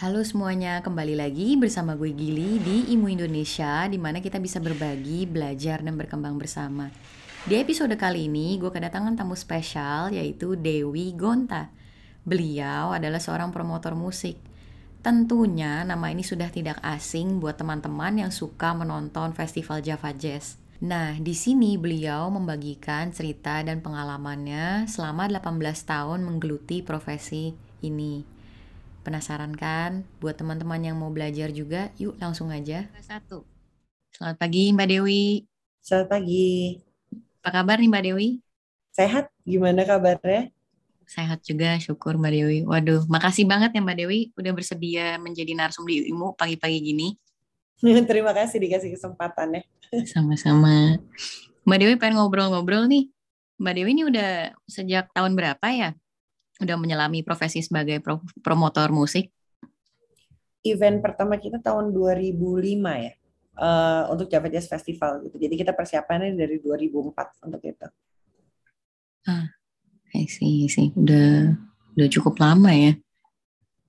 Halo semuanya, kembali lagi bersama gue Gili di Imu Indonesia di mana kita bisa berbagi, belajar, dan berkembang bersama. Di episode kali ini, gue kedatangan tamu spesial yaitu Dewi Gonta. Beliau adalah seorang promotor musik. Tentunya nama ini sudah tidak asing buat teman-teman yang suka menonton festival Java Jazz. Nah, di sini beliau membagikan cerita dan pengalamannya selama 18 tahun menggeluti profesi ini. Penasaran kan? Buat teman-teman yang mau belajar juga, yuk langsung aja. Satu. Selamat pagi Mbak Dewi. Selamat pagi. Apa kabar nih Mbak Dewi? Sehat? Gimana kabarnya? Sehat juga, syukur Mbak Dewi. Waduh, makasih banget ya Mbak Dewi udah bersedia menjadi narsum di IMU pagi-pagi gini. Terima kasih dikasih kesempatan ya. Sama-sama. Mbak Dewi pengen ngobrol-ngobrol nih. Mbak Dewi ini udah sejak tahun berapa ya? Udah menyelami profesi sebagai pro promotor musik? Event pertama kita tahun 2005 ya. Uh, untuk Java Jazz Festival gitu. Jadi kita persiapannya dari 2004 untuk itu. Ah, I see, I see. Udah udah cukup lama ya.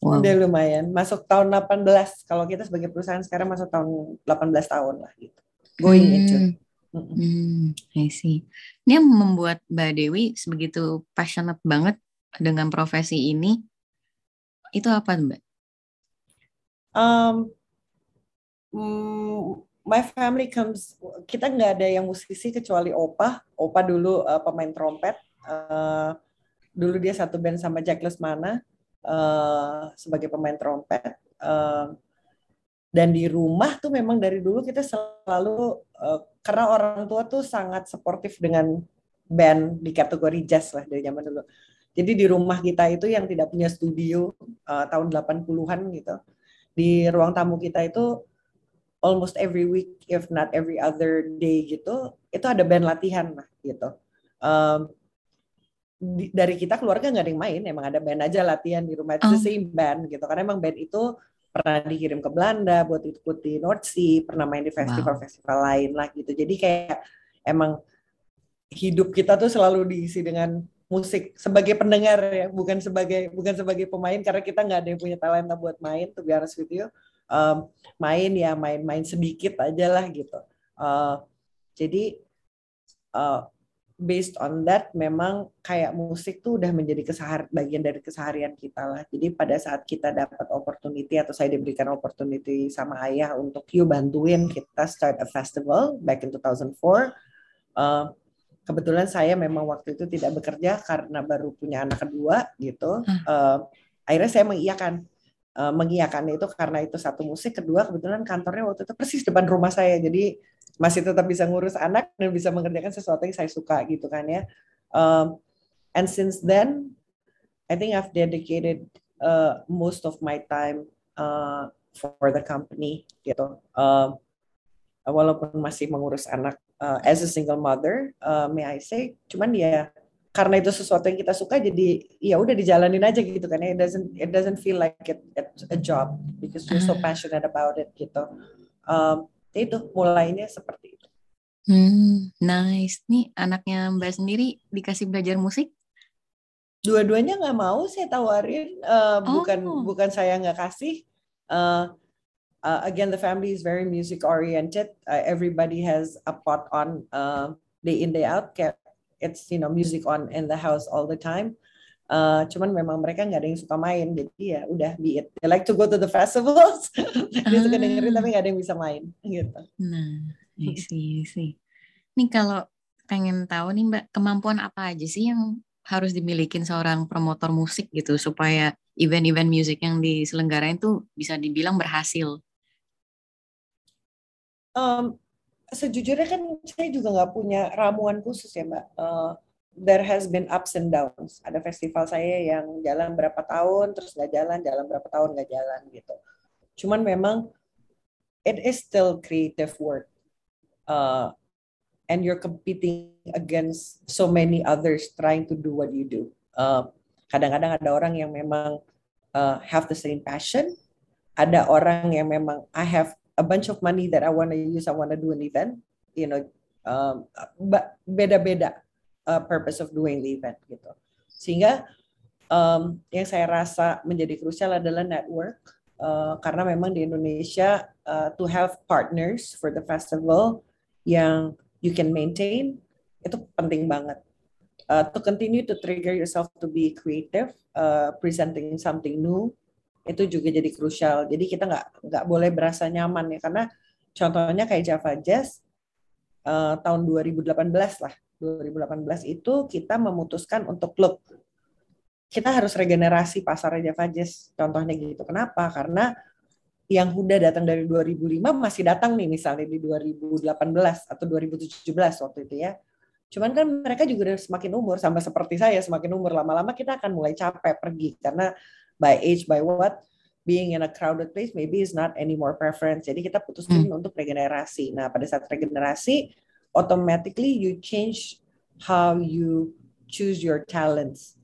Wow. Udah lumayan. Masuk tahun 18. Kalau kita sebagai perusahaan sekarang masuk tahun 18 tahun lah gitu. Going hmm. into. Hmm, I see. Ini yang membuat Mbak Dewi sebegitu passionate banget dengan profesi ini, itu apa Mbak? Um, my family comes, kita nggak ada yang musisi kecuali Opa. Opa dulu uh, pemain trompet. Uh, dulu dia satu band sama Jack Lesmana uh, sebagai pemain trompet. Uh, dan di rumah tuh memang dari dulu kita selalu uh, karena orang tua tuh sangat sportif dengan band di kategori jazz lah dari zaman dulu. Jadi di rumah kita itu yang tidak punya studio uh, tahun 80-an gitu. Di ruang tamu kita itu almost every week if not every other day gitu, itu ada band latihan lah gitu. Um, di, dari kita keluarga nggak ada yang main, emang ada band aja latihan di rumah. The oh. same band gitu. Karena emang band itu pernah dikirim ke Belanda buat ikuti North Sea, pernah main di festival-festival wow. lain lah gitu. Jadi kayak emang hidup kita tuh selalu diisi dengan musik sebagai pendengar ya, bukan sebagai bukan sebagai pemain karena kita nggak ada yang punya talenta buat main. Tuh biar with you, main ya main-main sedikit aja lah gitu. Uh, jadi uh, based on that memang kayak musik tuh udah menjadi kesehar bagian dari keseharian kita lah. Jadi pada saat kita dapat opportunity atau saya diberikan opportunity sama ayah untuk yuk bantuin kita start a festival back in 2004. Uh, kebetulan saya memang waktu itu tidak bekerja karena baru punya anak kedua gitu. Uh, akhirnya saya mengiyakan uh, mengiyakan itu karena itu satu musik, kedua kebetulan kantornya waktu itu persis depan rumah saya. Jadi masih tetap bisa ngurus anak dan bisa mengerjakan sesuatu yang saya suka gitu kan ya. Um, and since then, I think I've dedicated uh, most of my time uh, for the company gitu. Uh, walaupun masih mengurus anak uh, as a single mother, uh, may I say, cuman ya karena itu sesuatu yang kita suka jadi ya udah dijalanin aja gitu kan ya it doesn't it doesn't feel like it, it's a job because you're so ah. passionate about it gitu um, itu mulainya seperti itu. Hmm, nice. Nih anaknya Mbak sendiri dikasih belajar musik? Dua-duanya nggak mau saya tawarin, uh, oh. bukan bukan saya nggak kasih. Uh, uh, again, the family is very music oriented. Uh, everybody has a pot on uh, day in day out. It's you know music on in the house all the time. Uh, cuman memang mereka nggak ada yang suka main, jadi ya udah be it. They like to go to the festivals, dia suka dengerin tapi nggak ada yang bisa main, gitu. Nah, sih sih. Nih kalau pengen tahu nih Mbak, kemampuan apa aja sih yang harus dimiliki seorang promotor musik gitu supaya event-event musik yang diselenggarain tuh bisa dibilang berhasil? Um, sejujurnya kan saya juga nggak punya ramuan khusus ya Mbak. Uh, there has been ups and downs. Ada festival saya yang jalan berapa tahun, terus nggak jalan, jalan berapa tahun nggak jalan gitu. Cuman memang it is still creative work, uh, and you're competing against so many others trying to do what you do. Uh, kadang-kadang ada orang yang memang uh, have the same passion, ada orang yang memang I have a bunch of money that I want to use, I want to do an event, you know, um, beda-beda uh, purpose of doing the event gitu. Sehingga um, yang saya rasa menjadi krusial adalah network. uh, karena memang di Indonesia uh, to have partners for the festival yang you can maintain itu penting banget. Uh, to continue to trigger yourself to be creative, uh, presenting something new, itu juga jadi krusial. Jadi kita nggak nggak boleh berasa nyaman ya karena contohnya kayak Java Jazz uh, tahun 2018 lah, 2018 itu kita memutuskan untuk look kita harus regenerasi pasar Java Jazz contohnya gitu. Kenapa? Karena yang udah datang dari 2005 masih datang nih misalnya di 2018 atau 2017 waktu itu ya. Cuman kan mereka juga udah semakin umur sama seperti saya semakin umur lama-lama kita akan mulai capek pergi karena by age by what being in a crowded place maybe is not anymore preference. Jadi kita putuskan hmm. untuk regenerasi. Nah, pada saat regenerasi automatically you change how you choose your talents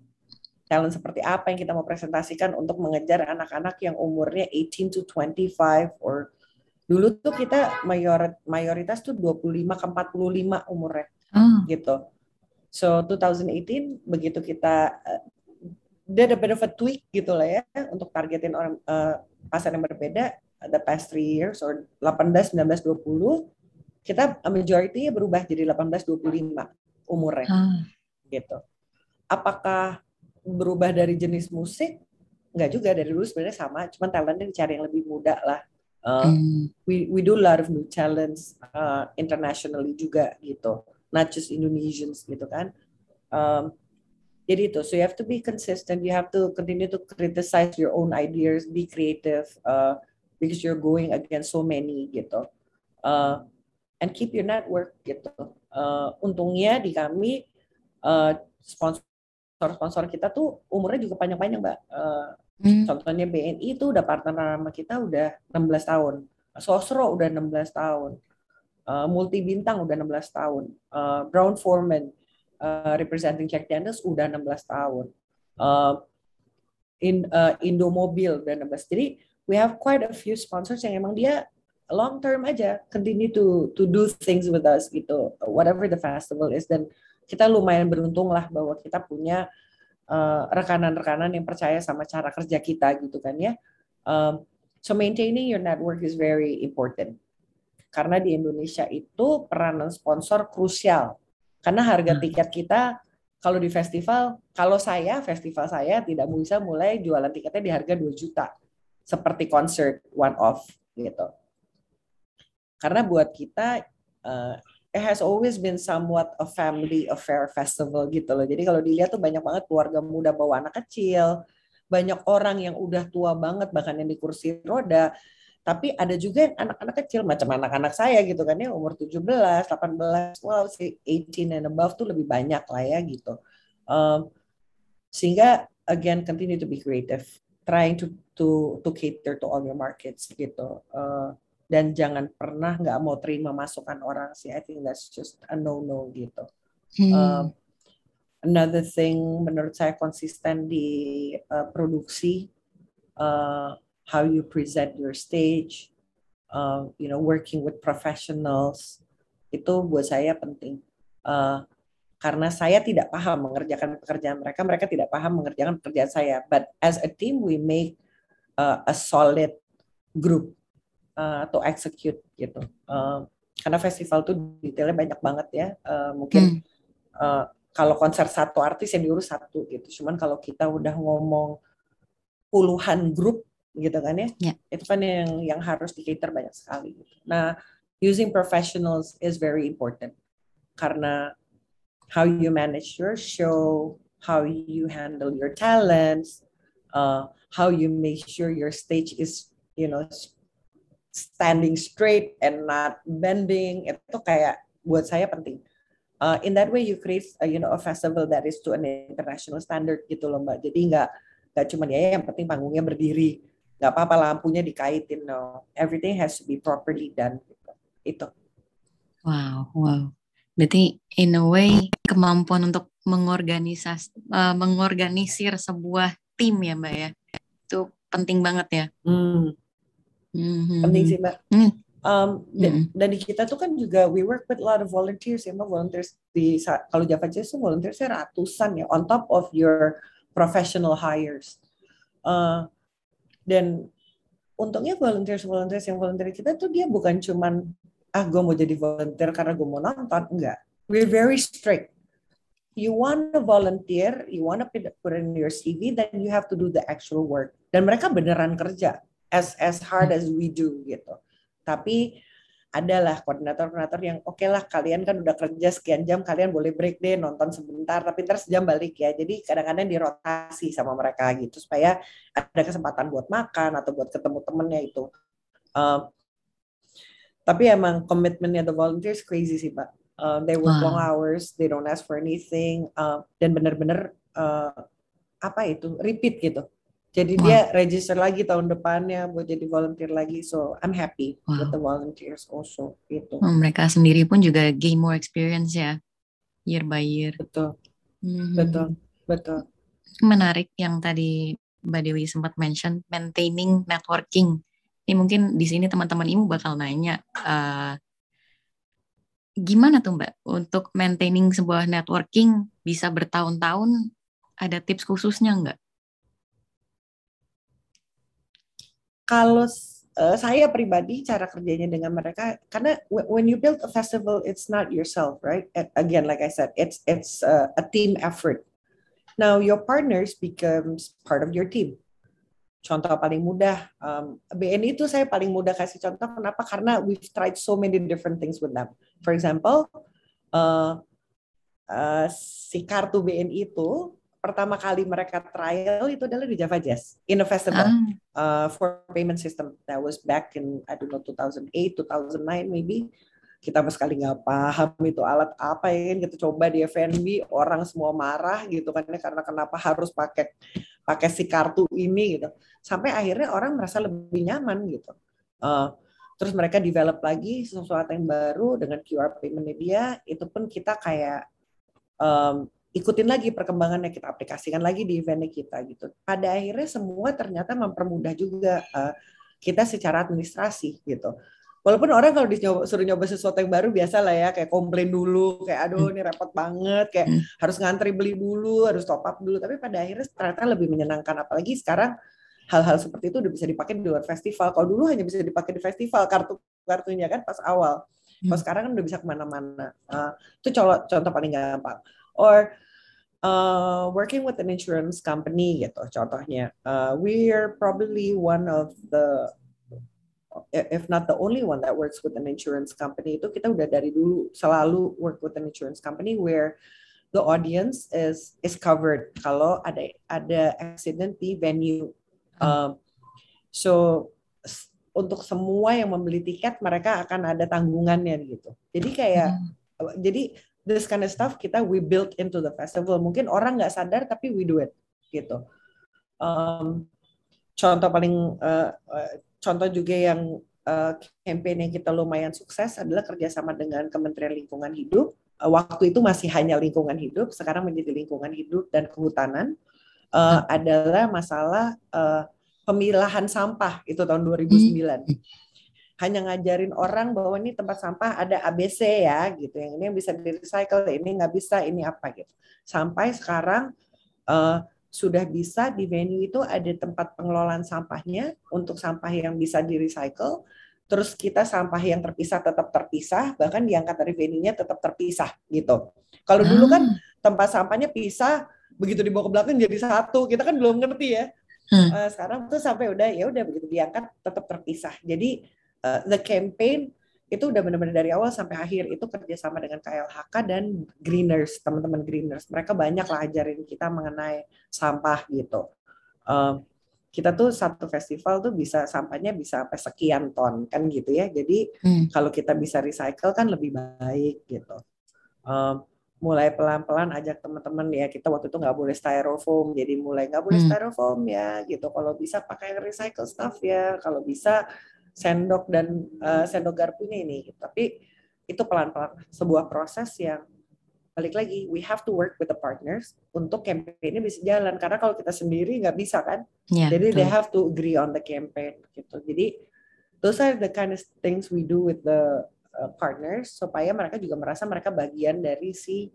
talent seperti apa yang kita mau presentasikan untuk mengejar anak-anak yang umurnya 18 to 25 or dulu tuh kita mayor, mayoritas tuh 25 ke 45 umurnya oh. gitu. So 2018 begitu kita uh, did a bit of a tweak gitu lah ya untuk targetin orang uh, pasar yang berbeda. The past three years or 18, 19, 20 kita majority berubah jadi 18, 25 umurnya. Hmm. gitu. Apakah berubah dari jenis musik? Nggak juga. Dari dulu sebenarnya sama cuman talentnya dicari yang lebih muda lah. Uh, mm. we we do a lot of new talents uh, internationally juga gitu. Not just Indonesians gitu kan. Um, jadi itu so you have to be consistent you have to continue to criticize your own ideas be creative uh, because you're going against so many gitu uh, and keep your network gitu uh, untungnya di kami uh, sponsor sponsor-sponsor kita tuh umurnya juga panjang-panjang, Mbak. Uh, hmm. Contohnya BNI itu udah partner sama kita udah 16 tahun. Sosro udah 16 tahun. Uh, Multi Bintang udah 16 tahun. Uh, Brown Foreman uh, representing Jack Daniels udah 16 tahun. Uh, in uh, Indomobil udah 16. Jadi we have quite a few sponsors yang emang dia long term aja continue to to do things with us gitu whatever the festival is dan kita lumayan beruntung lah bahwa kita punya uh, rekanan-rekanan yang percaya sama cara kerja kita gitu kan ya. Um, so maintaining your network is very important. Karena di Indonesia itu peranan sponsor krusial. Karena harga hmm. tiket kita kalau di festival, kalau saya festival saya tidak bisa mulai jualan tiketnya di harga 2 juta. Seperti concert one off gitu. Karena buat kita uh, it has always been somewhat a family affair festival gitu loh. Jadi kalau dilihat tuh banyak banget keluarga muda bawa anak kecil, banyak orang yang udah tua banget bahkan yang di kursi roda. Tapi ada juga yang anak-anak kecil macam anak-anak saya gitu kan ya umur 17, 18, well si 18 and above tuh lebih banyak lah ya gitu. Um, sehingga again continue to be creative, trying to to to cater to all your markets gitu. Uh, dan jangan pernah nggak mau terima masukan orang sih. I think that's just a no-no gitu. Hmm. Uh, another thing menurut saya konsisten di uh, produksi, uh, how you present your stage, uh, you know, working with professionals itu buat saya penting. Uh, karena saya tidak paham mengerjakan pekerjaan mereka, mereka tidak paham mengerjakan pekerjaan saya. But as a team, we make uh, a solid group uh, to execute gitu. Uh, karena festival tuh detailnya banyak banget ya. Uh, mungkin hmm. uh, kalau konser satu artis yang diurus satu gitu. Cuman kalau kita udah ngomong puluhan grup gitu kan ya, yeah. itu kan yang yang harus di cater banyak sekali. Gitu. Nah, using professionals is very important karena how you manage your show, how you handle your talents, uh, how you make sure your stage is you know standing straight and not bending itu kayak buat saya penting. Uh, in that way you create a, you know a festival that is to an international standard gitu loh mbak. Jadi nggak nggak cuma ya yang penting panggungnya berdiri, nggak apa-apa lampunya dikaitin no. Everything has to be properly done. Gitu. Itu. Wow, wow. Berarti in a way kemampuan untuk mengorganisas uh, mengorganisir sebuah tim ya mbak ya itu penting banget ya. Hmm hmm Penting sih mbak. Mm. Um, mm. dan di kita tuh kan juga we work with a lot of volunteers ya mbak volunteers di kalau Java Jazz tuh volunteersnya ratusan ya on top of your professional hires uh, dan untungnya volunteers volunteers yang volunteer kita tuh dia bukan cuman ah gue mau jadi volunteer karena gue mau nonton. Enggak. We're very strict. You want to volunteer you want to put in your CV then you have to do the actual work. Dan mereka beneran kerja as as hard as we do gitu. Tapi adalah koordinator-koordinator yang oke okay lah kalian kan udah kerja sekian jam kalian boleh break deh nonton sebentar. Tapi ntar sejam balik ya. Jadi kadang-kadang dirotasi sama mereka gitu supaya ada kesempatan buat makan atau buat ketemu temennya itu. Uh, tapi emang komitmennya the volunteers crazy sih pak. Uh, they work wow. long hours they don't ask for anything uh, dan benar-benar uh, apa itu repeat gitu jadi wow. dia register lagi tahun depannya buat jadi volunteer lagi. So I'm happy wow. with the volunteers also itu. Oh, mereka sendiri pun juga gain more experience ya year by year. Betul. Mm-hmm. Betul. Betul. Menarik yang tadi Mbak Dewi sempat mention maintaining networking. Ini mungkin di sini teman-teman ibu bakal nanya uh, gimana tuh Mbak untuk maintaining sebuah networking bisa bertahun-tahun ada tips khususnya nggak? Kalau uh, saya pribadi cara kerjanya dengan mereka karena when you build a festival it's not yourself right? Again like I said it's it's a, a team effort. Now your partners becomes part of your team. Contoh paling mudah um, BNI itu saya paling mudah kasih contoh kenapa? Karena we've tried so many different things with them. For example uh, uh, si kartu BNI itu pertama kali mereka trial itu adalah di Java Jazz. In a festival ah. uh, for payment system that was back in I don't know 2008 2009 maybe. Kita sama sekali nggak paham itu alat apa ya kan. Kita coba di FNB orang semua marah gitu kan ya, karena kenapa harus pakai pakai si kartu ini gitu. Sampai akhirnya orang merasa lebih nyaman gitu. Uh, terus mereka develop lagi sesuatu yang baru dengan QR payment dia. Itu pun kita kayak um, ikutin lagi perkembangannya kita aplikasikan lagi di eventnya kita gitu. Pada akhirnya semua ternyata mempermudah juga uh, kita secara administrasi gitu. Walaupun orang kalau dicoba suruh nyoba sesuatu yang baru biasa lah ya kayak komplain dulu, kayak aduh ini repot banget, kayak hmm. harus ngantri beli dulu, harus top up dulu. Tapi pada akhirnya ternyata lebih menyenangkan apalagi sekarang hal-hal seperti itu udah bisa dipakai di luar festival. Kalau dulu hanya bisa dipakai di festival kartu kartunya kan pas awal. Kalau hmm. sekarang kan udah bisa ke mana-mana. Uh, itu contoh, contoh paling gampang. Or uh, working with an insurance company gitu contohnya. Uh, we're probably one of the if not the only one that works with an insurance company. Itu kita udah dari dulu selalu work with an insurance company where the audience is is covered kalau ada ada accident di venue. Um, so untuk semua yang membeli tiket mereka akan ada tanggungannya gitu. Jadi kayak hmm. jadi this kind of stuff kita we build into the festival. Mungkin orang nggak sadar tapi we do it gitu. Um, contoh paling uh, uh, contoh juga yang uh, campaign yang kita lumayan sukses adalah kerjasama dengan Kementerian Lingkungan Hidup. Uh, waktu itu masih hanya lingkungan hidup, sekarang menjadi lingkungan hidup dan kehutanan. Uh, adalah masalah uh, pemilahan sampah itu tahun 2009 hanya ngajarin orang bahwa ini tempat sampah ada ABC ya gitu. Yang ini yang bisa di recycle ini nggak bisa ini apa gitu. Sampai sekarang uh, sudah bisa di venue itu ada tempat pengelolaan sampahnya untuk sampah yang bisa di recycle. Terus kita sampah yang terpisah tetap terpisah bahkan diangkat dari venue-nya tetap terpisah gitu. Kalau dulu kan hmm. tempat sampahnya pisah begitu dibawa ke belakang jadi satu. Kita kan belum ngerti ya. Hmm. uh, sekarang tuh sampai udah ya udah begitu diangkat tetap terpisah. Jadi uh, the campaign itu udah benar-benar dari awal sampai akhir. Itu kerjasama dengan KLHK dan Greeners teman-teman Greeners. Mereka banyak lah ajarin kita mengenai sampah gitu. Um, kita tuh satu festival tuh bisa sampahnya bisa sampai sekian ton kan gitu ya. Jadi hmm. kalau kita bisa recycle kan lebih baik gitu. Um, mulai pelan-pelan ajak teman-teman ya kita waktu itu nggak boleh styrofoam. Jadi mulai nggak boleh hmm. styrofoam ya gitu. Kalau bisa pakai recycle stuff ya. Kalau bisa sendok dan uh, sendok garpunya ini. Tapi itu pelan-pelan sebuah proses yang balik lagi we have to work with the partners untuk campaign ini bisa jalan karena kalau kita sendiri nggak bisa kan yeah, jadi betul. they have to agree on the campaign gitu jadi those are the kind of things we do with the uh, partners supaya mereka juga merasa mereka bagian dari si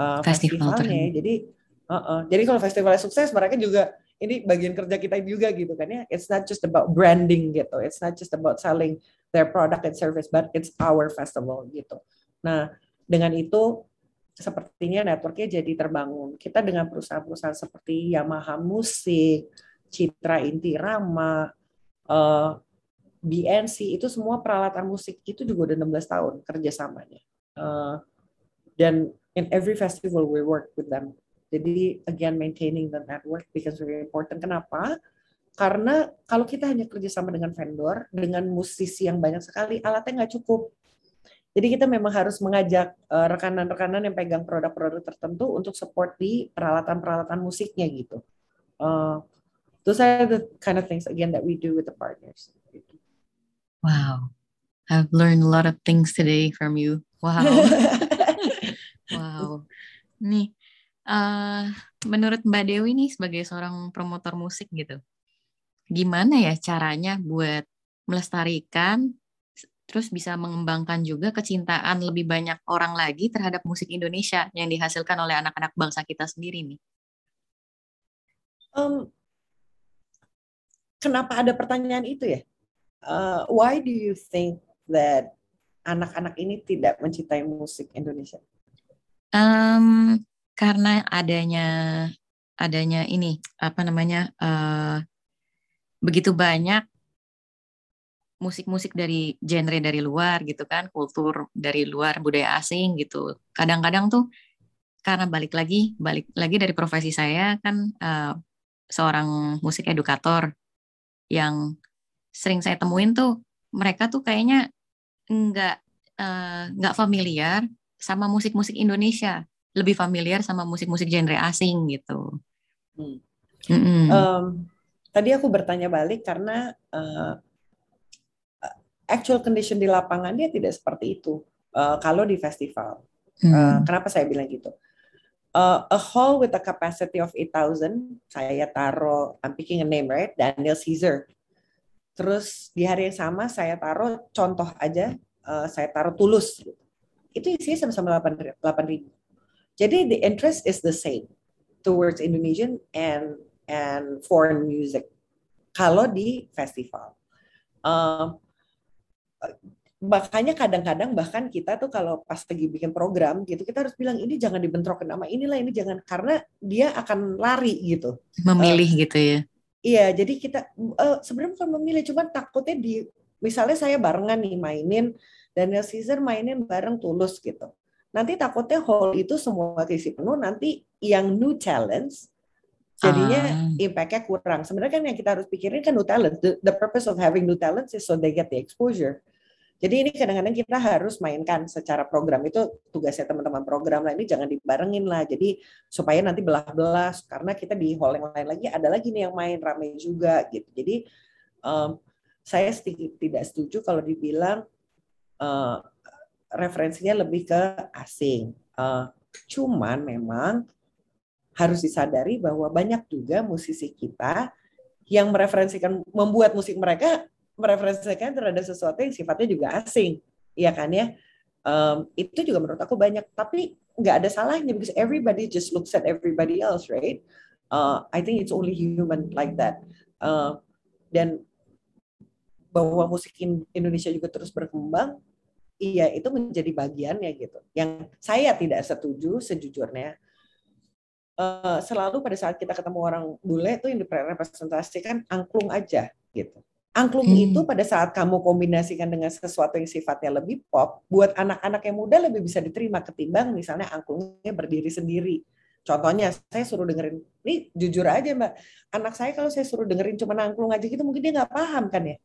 uh, festivalnya jadi uh -uh. jadi kalau festivalnya sukses mereka juga ini bagian kerja kita juga gitu kan ya. It's not just about branding gitu. It's not just about selling their product and service, but it's our festival gitu. Nah, dengan itu sepertinya networknya jadi terbangun. Kita dengan perusahaan-perusahaan seperti Yamaha Musik, Citra Intirama, uh, BNC itu semua peralatan musik itu juga udah 16 tahun kerjasamanya. Uh, dan in every festival we work with them. Jadi again maintaining the network becomes very important. Kenapa? Karena kalau kita hanya kerjasama dengan vendor, dengan musisi yang banyak sekali, alatnya nggak cukup. Jadi kita memang harus mengajak uh, rekanan-rekanan yang pegang produk-produk tertentu untuk support di peralatan-peralatan musiknya gitu. Uh, those are the kind of things again that we do with the partners. Wow. I've learned a lot of things today from you. Wow. wow. Nih, uh, menurut Mbak Dewi nih sebagai seorang promotor musik gitu, gimana ya caranya buat melestarikan, terus bisa mengembangkan juga kecintaan lebih banyak orang lagi terhadap musik Indonesia yang dihasilkan oleh anak-anak bangsa kita sendiri nih? Um, kenapa ada pertanyaan itu ya? uh, why do you think that anak-anak ini tidak mencintai musik Indonesia? Um, karena adanya adanya ini apa namanya uh, begitu banyak musik-musik dari genre dari luar gitu kan kultur dari luar budaya asing gitu. Kadang-kadang tuh karena balik lagi balik lagi dari profesi saya kan uh, seorang musik edukator yang sering saya temuin tuh mereka tuh kayaknya nggak uh, nggak familiar sama musik-musik Indonesia, lebih familiar sama musik-musik genre asing gitu. Hmm. Mm -hmm. um, tadi aku bertanya balik karena uh, actual condition di lapangan dia tidak seperti itu. Uh, kalau di festival, mm. uh, kenapa saya bilang gitu? Uh, a hall with a capacity of 8,000, saya taruh, I'm picking a name right, Daniel Caesar Terus di hari yang sama saya taruh contoh aja, uh, saya taruh tulus. Itu isinya sama-sama 8 ribu. Jadi the interest is the same towards Indonesian and and foreign music. Kalau di festival. Uh, makanya kadang-kadang bahkan kita tuh kalau pas lagi bikin program gitu kita harus bilang ini jangan dibentrokin nama inilah ini jangan karena dia akan lari gitu memilih uh, gitu ya Iya, jadi kita uh, sebenarnya bukan memilih, cuma takutnya di misalnya saya barengan nih mainin Daniel Caesar mainin bareng Tulus gitu. Nanti takutnya hall itu semua isi penuh, nanti yang new challenge jadinya uh. impact-nya kurang. Sebenarnya kan yang kita harus pikirin kan new talent. The, the purpose of having new talents is so they get the exposure. Jadi ini kadang-kadang kita harus mainkan secara program itu tugasnya teman-teman program lah ini jangan dibarengin lah. Jadi supaya nanti belah-belah karena kita di hall yang lain lagi ada lagi nih yang main ramai juga gitu. Jadi um, saya sedikit tidak setuju kalau dibilang uh, referensinya lebih ke asing. Uh, cuman memang harus disadari bahwa banyak juga musisi kita yang mereferensikan membuat musik mereka mereferensikan terhadap sesuatu yang sifatnya juga asing, ya kan ya? Um, itu juga menurut aku banyak, tapi nggak ada salahnya because everybody just looks at everybody else, right? Uh, I think it's only human like that. Uh, dan bahwa musik Indonesia juga terus berkembang, iya itu menjadi bagiannya gitu. Yang saya tidak setuju sejujurnya, uh, selalu pada saat kita ketemu orang bule itu yang direpresentasikan angklung aja gitu. Angklung hmm. itu pada saat kamu kombinasikan dengan sesuatu yang sifatnya lebih pop, buat anak-anak yang muda lebih bisa diterima ketimbang misalnya angklungnya berdiri sendiri. Contohnya, saya suruh dengerin, ini jujur aja mbak, anak saya kalau saya suruh dengerin cuma angklung aja gitu mungkin dia nggak paham kan ya.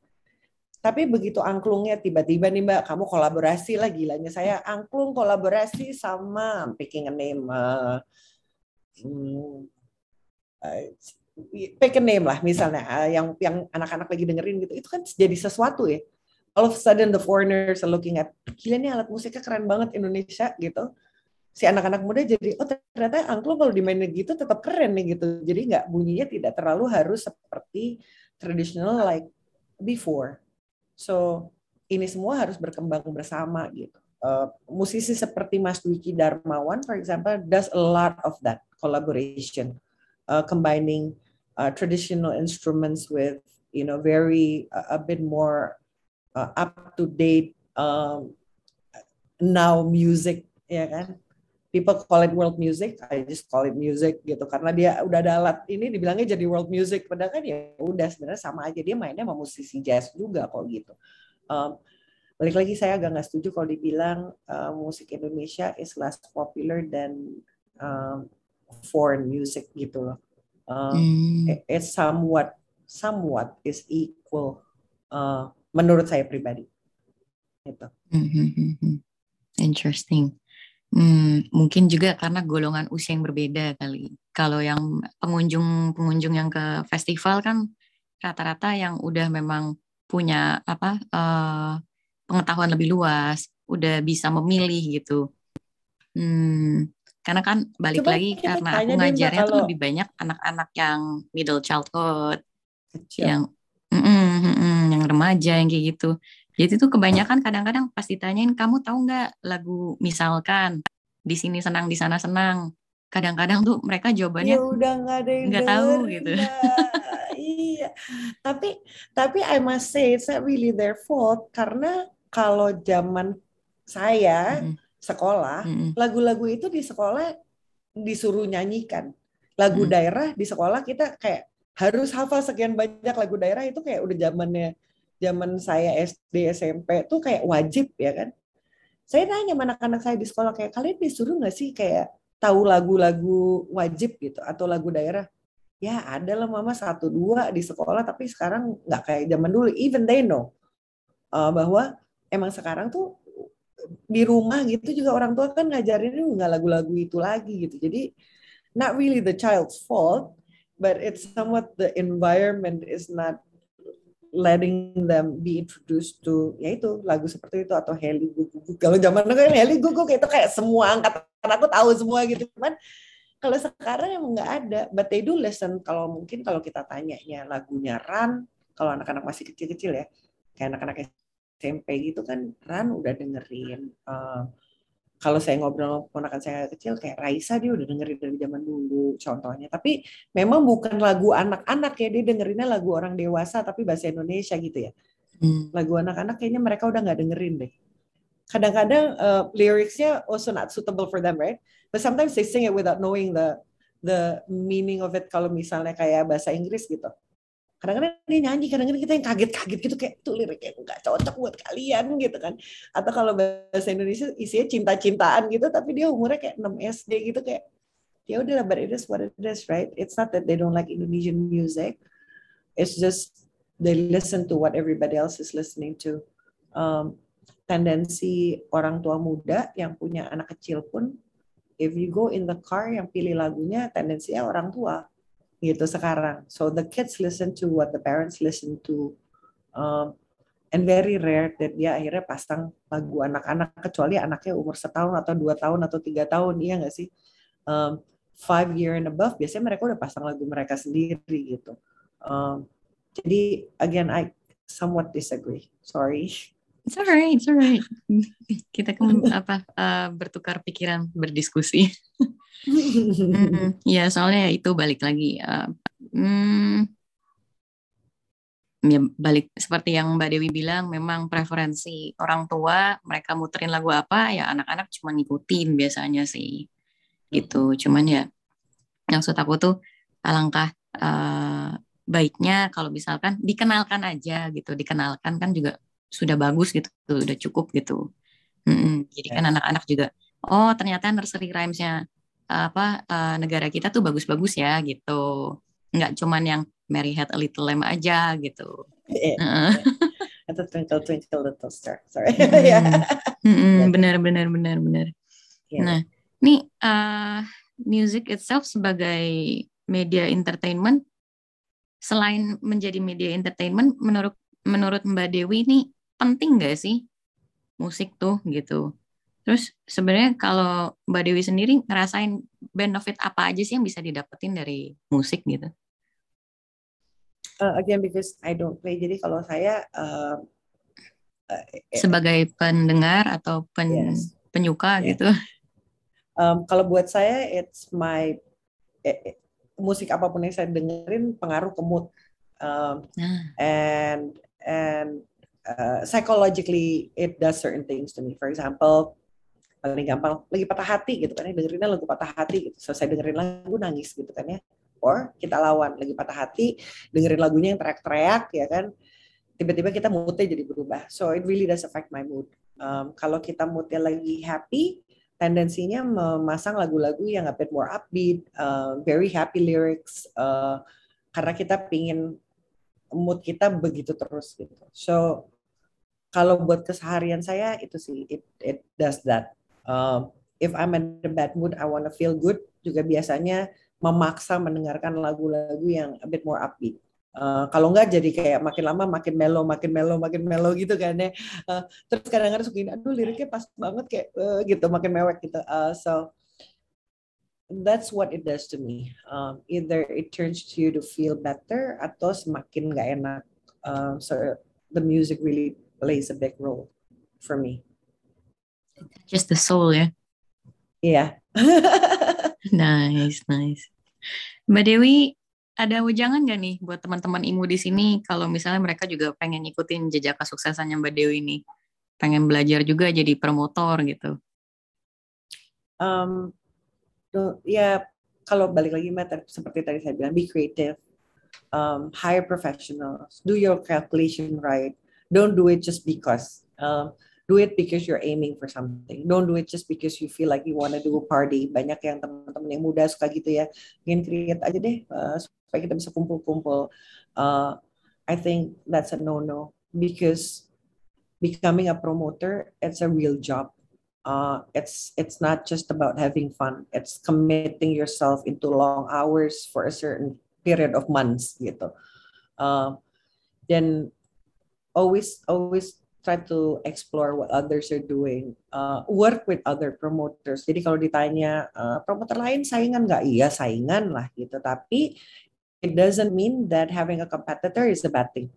Tapi begitu angklungnya tiba-tiba nih mbak, kamu kolaborasi lah gilanya saya angklung kolaborasi sama picking a name, uh, hmm, pick a name lah misalnya eh, yang yang anak-anak lagi dengerin gitu. Itu kan jadi sesuatu ya. All of a sudden the foreigners are looking at gila nih alat musiknya keren banget Indonesia gitu. Si anak-anak muda jadi oh ternyata angklung kalau dimainin gitu tetap keren nih gitu. Jadi nggak bunyinya tidak terlalu harus seperti traditional like before so ini semua harus berkembang bersama gitu. Uh, musisi seperti Mas Dwiki Darmawan for example does a lot of that collaboration. Uh, combining uh, traditional instruments with you know very uh, a bit more uh, up to date um, now music ya kan people call it world music I just call it music gitu. Karena dia udah ada alat ini dibilangnya jadi world music. Padahal kan ya udah sebenarnya sama aja. Dia mainnya sama musisi jazz juga kok gitu. Um, balik lagi saya agak nggak setuju kalau dibilang uh, musik Indonesia is less popular than um, foreign music gitu loh. Um, hmm. it's somewhat somewhat is equal uh, menurut saya pribadi. Gitu. Hmm, hmm, hmm, Interesting. Hmm, mungkin juga karena golongan usia yang berbeda kali. Kalau yang pengunjung-pengunjung yang ke festival kan rata-rata yang udah memang punya apa uh, pengetahuan lebih luas, udah bisa memilih gitu. Hmm, karena kan balik Coba lagi karena aku ngajarnya kalau... tuh lebih banyak anak-anak yang middle childhood, Kecil. yang mm -mm, mm -mm, yang remaja yang kayak gitu. Jadi tuh kebanyakan kadang-kadang pas ditanyain kamu tahu nggak lagu misalkan di sini senang di sana senang. Kadang-kadang tuh mereka jawabannya ya udah nggak ada yang nggak tahu gitu. iya. Tapi tapi I must say it's not really their fault karena kalau zaman saya mm -hmm. sekolah lagu-lagu mm -hmm. itu di sekolah disuruh nyanyikan. Lagu mm -hmm. daerah di sekolah kita kayak harus hafal sekian banyak lagu daerah itu kayak udah zamannya zaman saya SD SMP tuh kayak wajib ya kan. Saya nanya anak-anak saya di sekolah kayak kalian disuruh nggak sih kayak tahu lagu-lagu wajib gitu atau lagu daerah? Ya ada lah mama satu dua di sekolah tapi sekarang nggak kayak zaman dulu. Even they know uh, bahwa emang sekarang tuh di rumah gitu juga orang tua kan ngajarin nggak lagu-lagu itu lagi gitu. Jadi not really the child's fault but it's somewhat the environment is not letting them be introduced to ya itu lagu seperti itu atau Heli Guguk. Kalau zaman dulu kan Heli Guguk itu kayak semua angkatan aku tahu semua gitu kan. Kalau sekarang emang nggak ada, but they do listen. Kalau mungkin kalau kita tanya ya lagunya Ran, kalau anak-anak masih kecil-kecil ya, kayak anak-anak SMP gitu kan Ran udah dengerin uh, kalau saya ngobrol ponakan saya kecil kayak Raisa dia udah dengerin dari zaman dulu contohnya. Tapi memang bukan lagu anak-anak ya dia dengerinnya lagu orang dewasa tapi bahasa Indonesia gitu ya. Hmm. lagu anak-anak kayaknya mereka udah nggak dengerin deh. Kadang-kadang uh, liriknya also not suitable for them right? But sometimes they sing it without knowing the the meaning of it kalau misalnya kayak bahasa Inggris gitu kadang-kadang dia nyanyi kadang-kadang kita yang kaget-kaget gitu kayak tuh liriknya nggak cocok buat kalian gitu kan. Atau kalau bahasa Indonesia isinya cinta-cintaan gitu tapi dia umurnya kayak 6 SD gitu kayak ya udah but it is what it is right? It's not that they don't like Indonesian music. It's just they listen to what everybody else is listening to. Um, tendensi orang tua muda yang punya anak kecil pun if you go in the car yang pilih lagunya tendensinya orang tua gitu sekarang. So the kids listen to what the parents listen to. Um, and very rare that dia akhirnya pasang lagu anak-anak kecuali anaknya umur setahun atau dua tahun atau tiga tahun iya nggak sih um, five year and above biasanya mereka udah pasang lagu mereka sendiri gitu um, jadi again I somewhat disagree sorry It's alright, it's alright. Kita kan apa uh, bertukar pikiran, berdiskusi. mm, ya soalnya itu balik lagi. Uh, mm, ya balik seperti yang Mbak Dewi bilang, memang preferensi orang tua mereka muterin lagu apa ya anak-anak cuma ngikutin biasanya sih. Gitu. Cuman ya maksud aku tuh alangkah uh, baiknya kalau misalkan dikenalkan aja gitu, dikenalkan kan juga sudah bagus gitu, udah cukup gitu. Mm-mm. Jadi kan anak-anak juga, oh ternyata nursery rhymes-nya apa uh, negara kita tuh bagus-bagus ya gitu. Nggak cuman yang Mary Had a Little Lamb aja gitu. Yeah. Atau Twinkle Twinkle Little Star. Sorry. mm benar benar benar benar. Yeah. Nah, nih uh, music itself sebagai media entertainment selain menjadi media entertainment menurut menurut Mbak Dewi ini penting gak sih musik tuh gitu. Terus sebenarnya kalau Mbak Dewi sendiri ngerasain benefit apa aja sih yang bisa didapetin dari musik gitu? Uh, again because I don't play, jadi kalau saya uh, uh, sebagai pendengar atau pen, yes. penyuka yes. gitu. Um, kalau buat saya it's my musik apa pun yang saya dengerin pengaruh ke mood um, nah. and and uh, psychologically it does certain things to me. For example paling gampang lagi patah hati gitu kan ya dengerinnya lagu patah hati gitu. Selesai dengerin lagu nangis gitu kan ya. Or kita lawan lagi patah hati dengerin lagunya yang teriak-teriak ya kan. Tiba-tiba kita moodnya jadi berubah. So it really does affect my mood. Um, kalau kita moodnya lagi happy tendensinya memasang lagu-lagu yang a bit more upbeat uh, very happy lyrics uh, karena kita pingin mood kita begitu terus gitu. So kalau buat keseharian saya itu sih it it does that um, if I'm in a bad mood I wanna feel good juga biasanya memaksa mendengarkan lagu-lagu yang a bit more upbeat. Uh, kalau enggak jadi kayak makin lama makin mellow, makin mellow, makin mellow gitu kan ya. Uh, terus kadang-kadang suka aduh liriknya pas banget kayak uh, gitu, makin mewek gitu. Uh, so that's what it does to me. Um, either it turns you to feel better atau semakin nggak enak. Uh, so the music really plays a big role for me. Just the soul. Iya. Yeah. nice, nice. Mbak Dewi, ada wejangan nggak nih buat teman-teman IMU di sini kalau misalnya mereka juga pengen ngikutin jejak kesuksesannya Mbak Dewi ini, pengen belajar juga jadi promotor gitu? Um, ya kalau balik lagi Mbak, seperti tadi saya bilang, be creative, um, hire professionals, do your calculation right, don't do it just because. Um, do it because you're aiming for something. Don't do it just because you feel like you want to do a party. Banyak yang teman-teman yang muda suka gitu ya, ingin create aja deh uh, supaya kita bisa kumpul-kumpul. Uh, I think that's a no-no because becoming a promoter, it's a real job. Uh, it's it's not just about having fun. It's committing yourself into long hours for a certain period of months gitu. Uh, then always always try to explore what others are doing, uh, work with other promoters. Jadi kalau ditanya uh, promoter lain saingan nggak? Iya saingan lah gitu. Tapi it doesn't mean that having a competitor is a bad thing.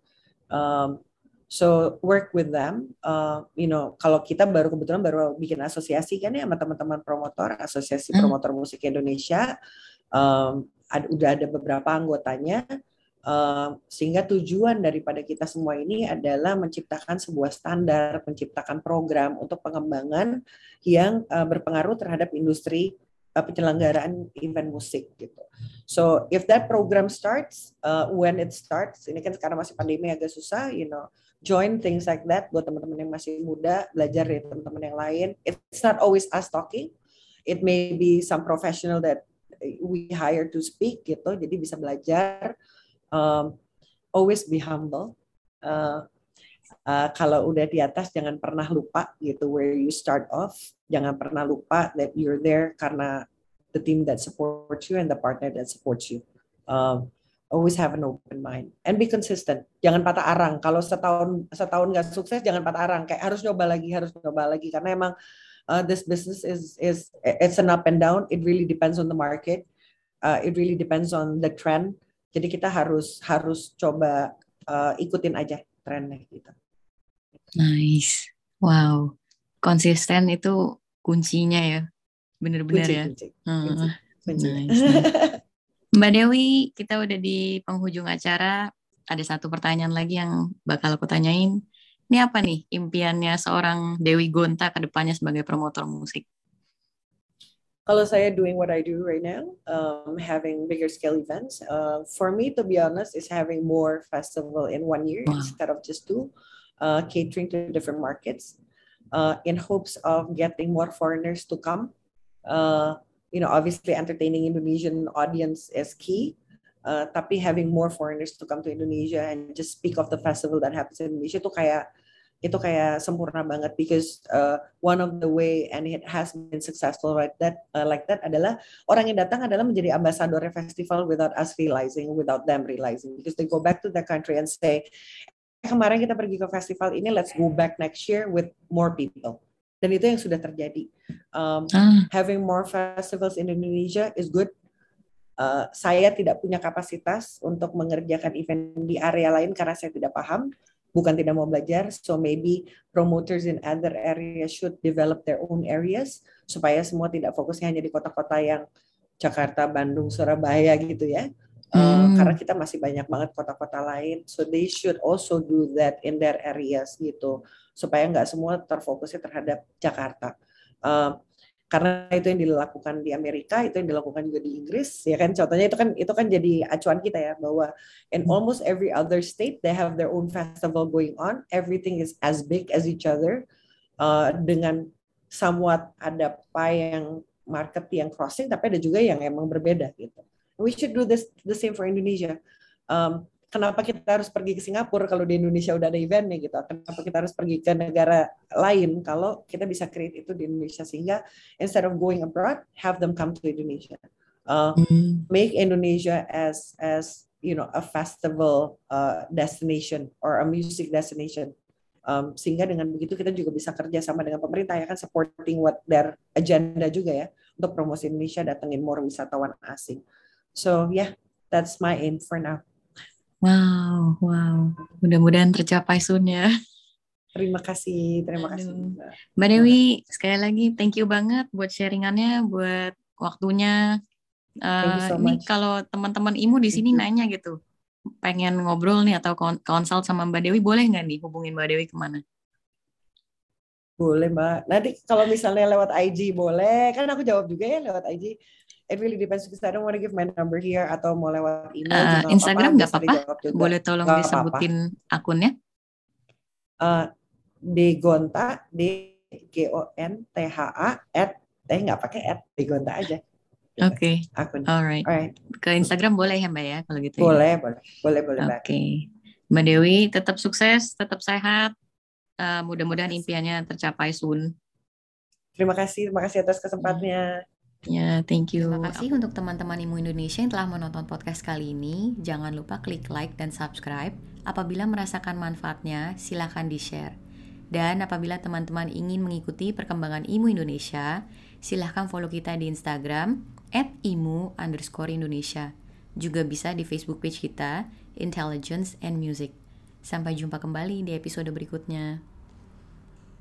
Um, so work with them. Uh, you know, kalau kita baru kebetulan baru bikin asosiasi kan ya sama teman-teman promotor, asosiasi hmm. promotor musik Indonesia. Um, ada, udah ada beberapa anggotanya sehingga tujuan daripada kita semua ini adalah menciptakan sebuah standar, menciptakan program untuk pengembangan yang uh, berpengaruh terhadap industri uh, penyelenggaraan event musik gitu. So if that program starts, uh, when it starts, ini kan sekarang masih pandemi agak susah, you know, join things like that buat teman-teman yang masih muda, belajar dari teman-teman yang lain. It's not always us talking. It may be some professional that we hire to speak gitu, jadi bisa belajar um, always be humble. Uh, uh, kalau udah di atas jangan pernah lupa gitu where you start off. Jangan pernah lupa that you're there karena the team that supports you and the partner that supports you. Um, always have an open mind and be consistent. Jangan patah arang. Kalau setahun setahun nggak sukses, jangan patah arang. Kayak harus nyoba lagi, harus nyoba lagi karena emang uh, this business is is it's an up and down. It really depends on the market. Uh, it really depends on the trend. Jadi kita harus harus coba uh, ikutin aja trennya gitu. Nice. Wow. Konsisten itu kuncinya ya. Bener-bener ya. Kunci, hmm. kunci. Nice, Mbak Dewi, kita udah di penghujung acara. Ada satu pertanyaan lagi yang bakal aku tanyain. Ini apa nih impiannya seorang Dewi Gonta ke depannya sebagai promotor musik? Kalau saya doing what I do right now, um, having bigger scale events, uh, for me, to be honest, is having more festival in one year wow. instead of just two, uh, catering to different markets, uh, in hopes of getting more foreigners to come. Uh, you know, obviously entertaining Indonesian audience is key, uh, tapi having more foreigners to come to Indonesia and just speak of the festival that happens in Indonesia itu kayak itu kayak sempurna banget because uh, one of the way and it has been successful like that uh, like that adalah orang yang datang adalah menjadi ambasador festival without us realizing without them realizing. Because they go back to the country and say eh, kemarin kita pergi ke festival ini let's go back next year with more people. Dan itu yang sudah terjadi. Um, ah. having more festivals in Indonesia is good. Uh, saya tidak punya kapasitas untuk mengerjakan event di area lain karena saya tidak paham bukan tidak mau belajar. So maybe promoters in other areas should develop their own areas supaya semua tidak fokusnya hanya di kota-kota yang Jakarta, Bandung, Surabaya gitu ya. Uh, karena kita masih banyak banget kota-kota lain, so they should also do that in their areas gitu, supaya nggak semua terfokusnya terhadap Jakarta. Uh, karena itu yang dilakukan di Amerika, itu yang dilakukan juga di Inggris, ya kan? Contohnya itu kan itu kan jadi acuan kita ya bahwa in hmm. almost every other state they have their own festival going on, everything is as big as each other, uh, dengan somewhat ada pie yang market yang crossing, tapi ada juga yang emang berbeda gitu. We should do this the same for Indonesia. Um, kenapa kita harus pergi ke Singapura kalau di Indonesia udah ada eventnya gitu? Kenapa kita harus pergi ke negara lain kalau kita bisa create itu di Indonesia sehingga instead of going abroad, have them come to Indonesia. Uh, mm. Make Indonesia as as you know a festival uh, destination or a music destination. Um, sehingga dengan begitu kita juga bisa kerja sama dengan pemerintah ya kan supporting what their agenda juga ya untuk promosi Indonesia datengin more wisatawan asing. So yeah, that's my aim for now. Wow, wow. Mudah-mudahan tercapai soon ya. Terima kasih, terima kasih. Mbak Dewi, sekali lagi thank you banget buat sharingannya, buat waktunya. Uh, so ini kalau teman-teman Imu di sini nanya gitu, pengen ngobrol nih atau konsult sama Mbak Dewi, boleh nggak nih hubungin Mbak Dewi ke mana? Boleh Mbak. Nanti kalau misalnya lewat IG boleh, kan aku jawab juga ya lewat IG it really depends because I don't want to give my number here atau mau lewat email uh, juga Instagram nggak apa-apa boleh tolong gak disebutin apa -apa. akunnya uh, degonta d g o n t h a at eh nggak pakai at degonta aja Oke. Okay. Akun. Alright. Alright. Ke Instagram boleh ya Mbak ya kalau gitu. Boleh, ya? boleh, boleh, boleh. Oke. Okay. Mbak Dewi tetap sukses, tetap sehat. Uh, mudah-mudahan impiannya tercapai soon. Terima kasih, terima kasih atas kesempatannya. Ya, thank you. Terima kasih untuk teman-teman Imu Indonesia yang telah menonton podcast kali ini. Jangan lupa klik like dan subscribe. Apabila merasakan manfaatnya, silakan di-share. Dan apabila teman-teman ingin mengikuti perkembangan Imu Indonesia, silahkan follow kita di Instagram at imu underscore Indonesia. Juga bisa di Facebook page kita, Intelligence and Music. Sampai jumpa kembali di episode berikutnya.